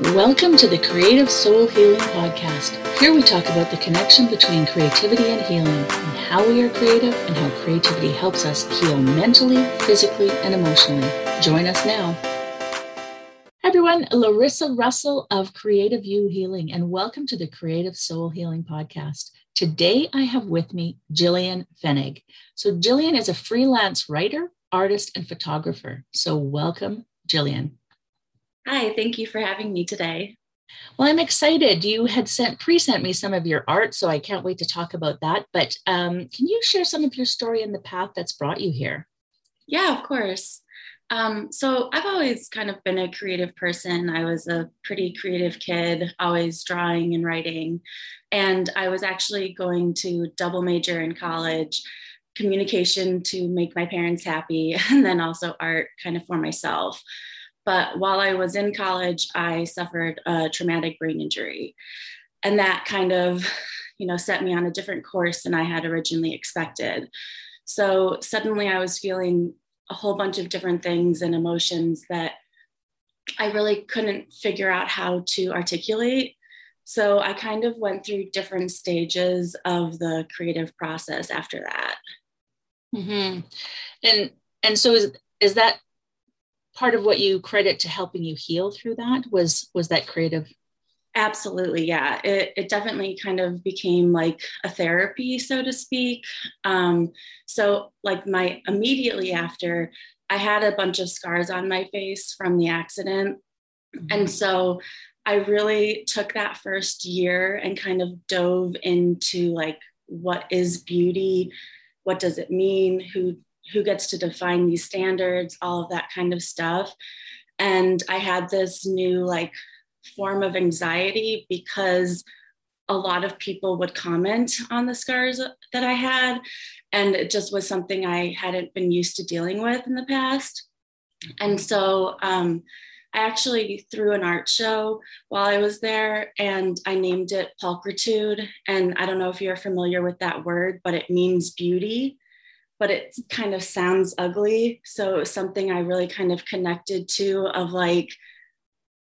Welcome to the Creative Soul Healing Podcast. Here we talk about the connection between creativity and healing, and how we are creative, and how creativity helps us heal mentally, physically, and emotionally. Join us now. Everyone, Larissa Russell of Creative U Healing, and welcome to the Creative Soul Healing Podcast. Today I have with me Jillian Pfennig. So, Jillian is a freelance writer, artist, and photographer. So, welcome, Jillian. Hi, thank you for having me today. Well, I'm excited. You had sent pre-sent me some of your art, so I can't wait to talk about that. But um, can you share some of your story and the path that's brought you here? Yeah, of course. Um, so I've always kind of been a creative person. I was a pretty creative kid, always drawing and writing. And I was actually going to double major in college communication to make my parents happy, and then also art kind of for myself. But while I was in college, I suffered a traumatic brain injury. And that kind of, you know, set me on a different course than I had originally expected. So suddenly I was feeling a whole bunch of different things and emotions that I really couldn't figure out how to articulate. So I kind of went through different stages of the creative process after that. Mm-hmm. And and so is is that part of what you credit to helping you heal through that was was that creative? Absolutely yeah. It, it definitely kind of became like a therapy so to speak. Um, so like my immediately after i had a bunch of scars on my face from the accident. Mm-hmm. and so i really took that first year and kind of dove into like what is beauty? What does it mean? Who who gets to define these standards, all of that kind of stuff. And I had this new like form of anxiety because a lot of people would comment on the scars that I had. And it just was something I hadn't been used to dealing with in the past. And so um, I actually threw an art show while I was there and I named it Pulchritude. And I don't know if you're familiar with that word, but it means beauty but it kind of sounds ugly. So something I really kind of connected to of like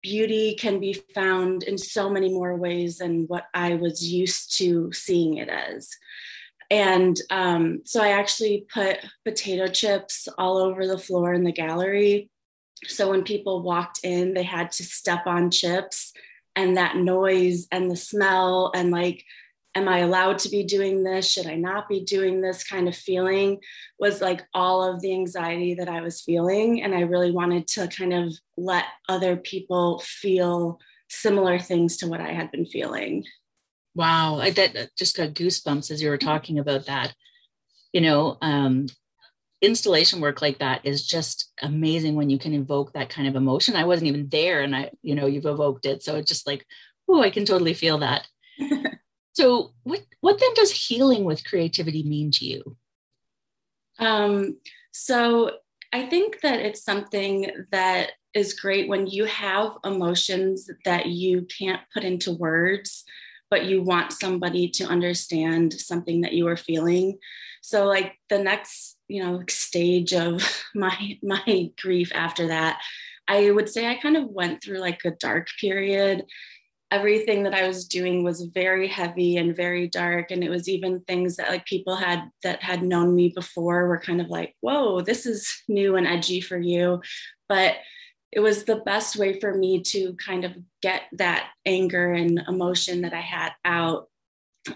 beauty can be found in so many more ways than what I was used to seeing it as. And um, so I actually put potato chips all over the floor in the gallery. So when people walked in, they had to step on chips and that noise and the smell and like am I allowed to be doing this? Should I not be doing this kind of feeling was like all of the anxiety that I was feeling. And I really wanted to kind of let other people feel similar things to what I had been feeling. Wow. I that just got goosebumps as you were talking about that. You know, um, installation work like that is just amazing when you can evoke that kind of emotion. I wasn't even there and I, you know, you've evoked it. So it's just like, oh, I can totally feel that. So, what what then does healing with creativity mean to you? Um, so, I think that it's something that is great when you have emotions that you can't put into words, but you want somebody to understand something that you are feeling. So, like the next, you know, stage of my my grief after that, I would say I kind of went through like a dark period everything that I was doing was very heavy and very dark. And it was even things that like people had that had known me before were kind of like, whoa, this is new and edgy for you. But it was the best way for me to kind of get that anger and emotion that I had out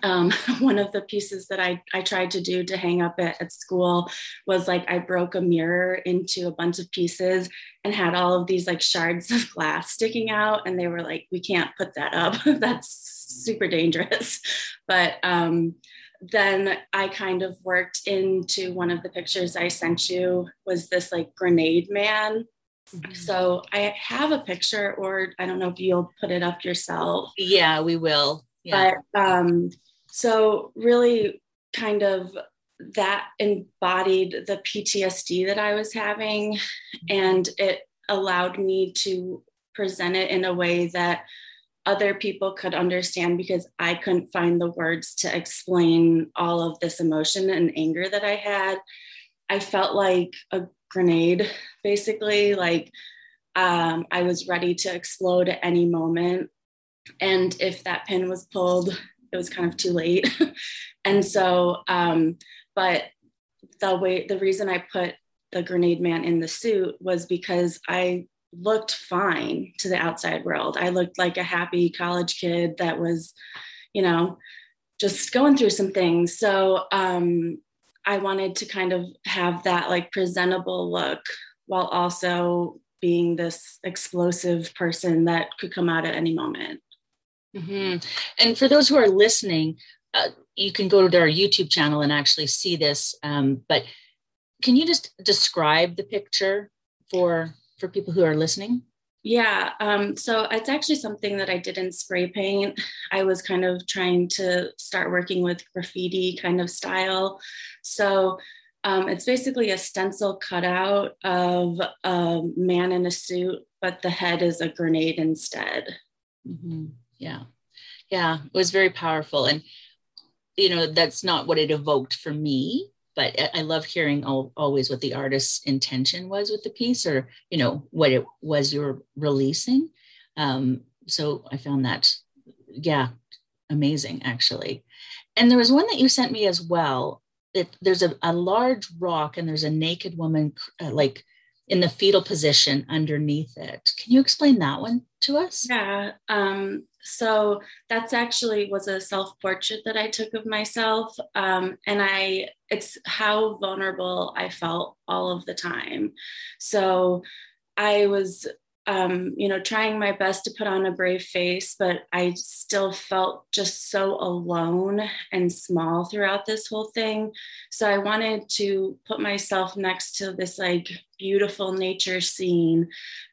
um, one of the pieces that I, I tried to do to hang up at, at school was like I broke a mirror into a bunch of pieces and had all of these like shards of glass sticking out. And they were like, we can't put that up. That's super dangerous. But um, then I kind of worked into one of the pictures I sent you was this like grenade man. Mm-hmm. So I have a picture, or I don't know if you'll put it up yourself. Yeah, we will. But um, so really kind of that embodied the PTSD that I was having, and it allowed me to present it in a way that other people could understand because I couldn't find the words to explain all of this emotion and anger that I had. I felt like a grenade, basically, like um, I was ready to explode at any moment. And if that pin was pulled, it was kind of too late. and so, um, but the way, the reason I put the grenade man in the suit was because I looked fine to the outside world. I looked like a happy college kid that was, you know, just going through some things. So um, I wanted to kind of have that like presentable look while also being this explosive person that could come out at any moment. Mm-hmm. And for those who are listening, uh, you can go to our YouTube channel and actually see this. Um, but can you just describe the picture for for people who are listening? Yeah, um, so it's actually something that I did in spray paint. I was kind of trying to start working with graffiti kind of style. So um, it's basically a stencil cutout of a man in a suit, but the head is a grenade instead. Mm-hmm. Yeah, yeah, it was very powerful, and you know that's not what it evoked for me but I love hearing all, always what the artist's intention was with the piece or, you know, what it was you were releasing. Um, so I found that, yeah, amazing actually. And there was one that you sent me as well. That there's a, a large rock and there's a naked woman uh, like in the fetal position underneath it. Can you explain that one to us? Yeah. Um, so that's actually was a self portrait that I took of myself, um, and I it's how vulnerable I felt all of the time. So I was um, you know, trying my best to put on a brave face, but I still felt just so alone and small throughout this whole thing. So I wanted to put myself next to this like beautiful nature scene.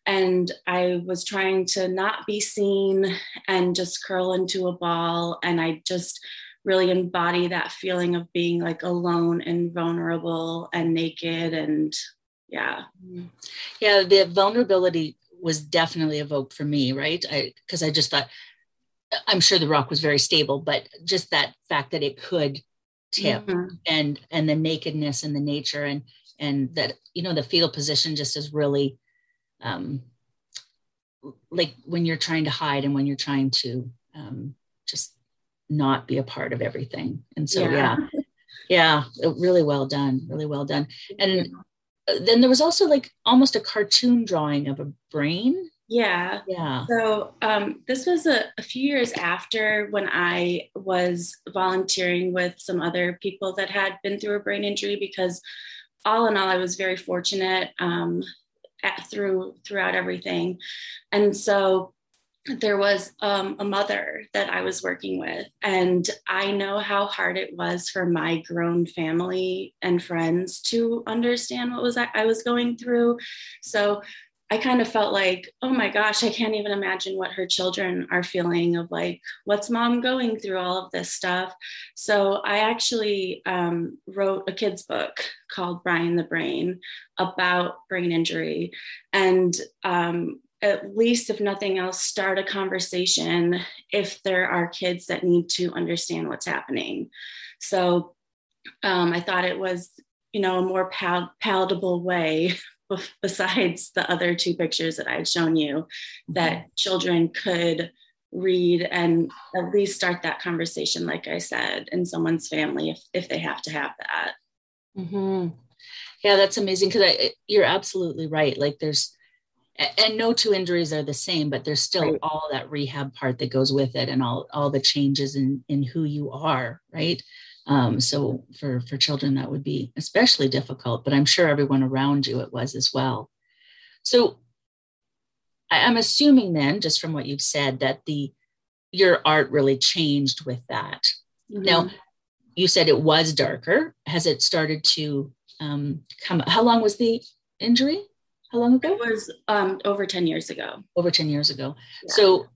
And I was trying to not be seen and just curl into a ball. And I just really embody that feeling of being like alone and vulnerable and naked and yeah yeah the vulnerability was definitely evoked for me, right? I because I just thought I'm sure the rock was very stable, but just that fact that it could tip mm-hmm. and and the nakedness and the nature and and that you know the fetal position just is really um like when you're trying to hide and when you're trying to um just not be a part of everything. And so yeah. yeah, yeah really well done really well done. And then there was also like almost a cartoon drawing of a brain. Yeah. Yeah. So um, this was a, a, few years after when i was volunteering with some other people that had been through a brain injury because all in all i was very fortunate um, at, through throughout everything. And so there was um, a mother that I was working with, and I know how hard it was for my grown family and friends to understand what was I, I was going through. So I kind of felt like, oh my gosh, I can't even imagine what her children are feeling of like, what's mom going through all of this stuff? So I actually um, wrote a kid's book called Brian the Brain about brain injury. And um, at least, if nothing else, start a conversation if there are kids that need to understand what's happening. So um, I thought it was, you know, a more pal- palatable way, besides the other two pictures that I'd shown you, that mm-hmm. children could read and at least start that conversation, like I said, in someone's family if, if they have to have that. Mm-hmm. Yeah, that's amazing because I you're absolutely right. Like there's, and no two injuries are the same but there's still right. all that rehab part that goes with it and all all the changes in in who you are right? Um, so for for children that would be especially difficult but i'm sure everyone around you it was as well. So I, i'm assuming then just from what you've said that the your art really changed with that. Mm-hmm. now you said it was darker. Has it started to um, come how long was the injury how long ago? It was um, over 10 years ago. Over 10 years ago. Yeah. So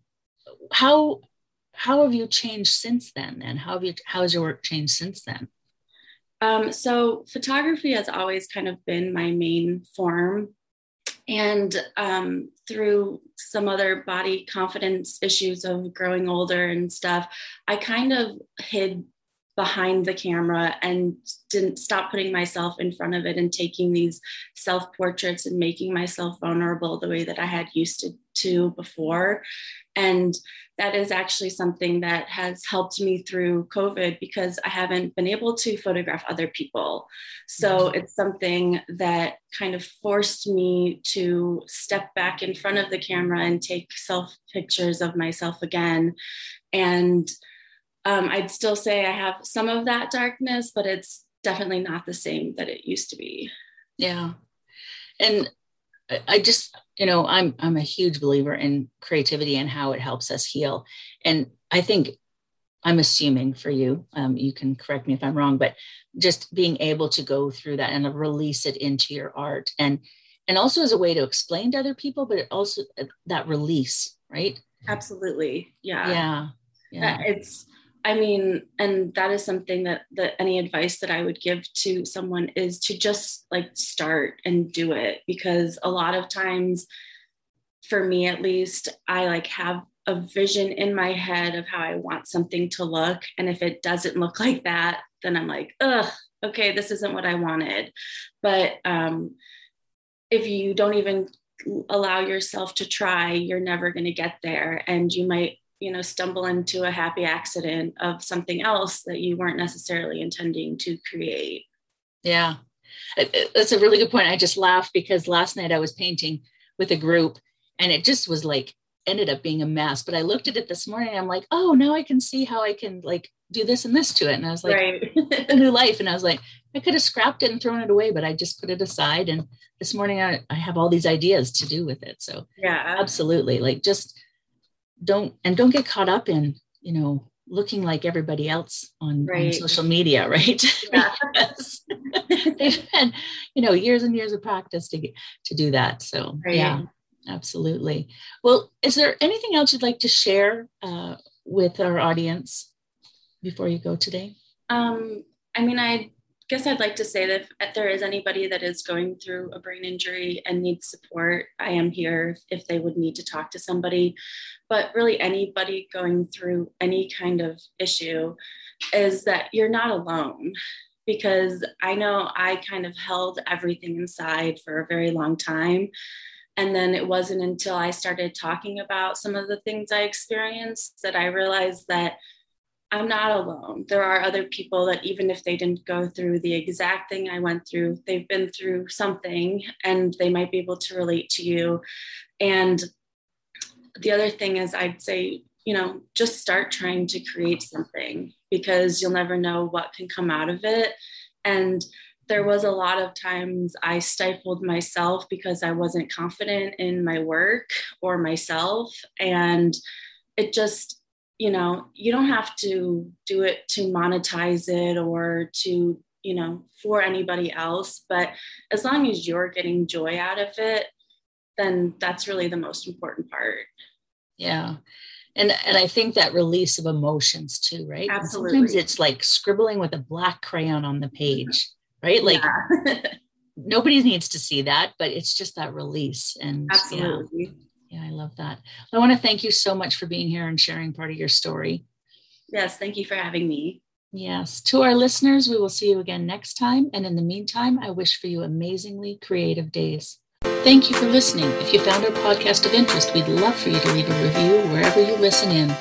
how how have you changed since then? And how have you how has your work changed since then? Um, so photography has always kind of been my main form. And um, through some other body confidence issues of growing older and stuff, I kind of hid behind the camera and didn't stop putting myself in front of it and taking these self portraits and making myself vulnerable the way that I had used to, to before. And that is actually something that has helped me through COVID because I haven't been able to photograph other people. So mm-hmm. it's something that kind of forced me to step back in front of the camera and take self pictures of myself again. And um, I'd still say I have some of that darkness, but it's definitely not the same that it used to be. Yeah. And I just, you know, I'm I'm a huge believer in creativity and how it helps us heal. And I think I'm assuming for you, um, you can correct me if I'm wrong, but just being able to go through that and release it into your art and and also as a way to explain to other people, but it also uh, that release, right? Absolutely. Yeah. Yeah. Yeah. It's I mean, and that is something that that any advice that I would give to someone is to just like start and do it because a lot of times for me at least, I like have a vision in my head of how I want something to look and if it doesn't look like that, then I'm like, "Ugh, okay, this isn't what I wanted." But um if you don't even allow yourself to try, you're never going to get there and you might you know stumble into a happy accident of something else that you weren't necessarily intending to create. Yeah. That's a really good point. I just laughed because last night i was painting with a group and it just was like ended up being a mess. But i looked at it this morning i'm like oh now i can see how i can like do this and this to it. And i was like right. a new life. And i was like i could have scrapped it and thrown it away but i just put it aside. And this morning I, I have all these ideas to do with it. So yeah. absolutely. Like just don't and don't get caught up in you know looking like everybody else on, right. on social media right yeah. they've had you know years and years of practice to get to do that so right. yeah absolutely well is there anything else you'd like to share uh, with our audience before you go today um, i mean i guess I'd like to say that if there is anybody that is going through a brain injury and needs support, I am here if they would need to talk to somebody. But really, anybody going through any kind of issue is that you're not alone. Because I know I kind of held everything inside for a very long time. And then it wasn't until I started talking about some of the things I experienced that I realized that I'm not alone. There are other people that, even if they didn't go through the exact thing I went through, they've been through something and they might be able to relate to you. And the other thing is, I'd say, you know, just start trying to create something because you'll never know what can come out of it. And there was a lot of times I stifled myself because I wasn't confident in my work or myself. And it just, you know you don't have to do it to monetize it or to you know for anybody else but as long as you're getting joy out of it then that's really the most important part yeah and and i think that release of emotions too right absolutely sometimes it's like scribbling with a black crayon on the page right like yeah. nobody needs to see that but it's just that release and absolutely yeah. Yeah, I love that. I want to thank you so much for being here and sharing part of your story. Yes, thank you for having me. Yes. To our listeners, we will see you again next time. And in the meantime, I wish for you amazingly creative days. Thank you for listening. If you found our podcast of interest, we'd love for you to leave a review wherever you listen in.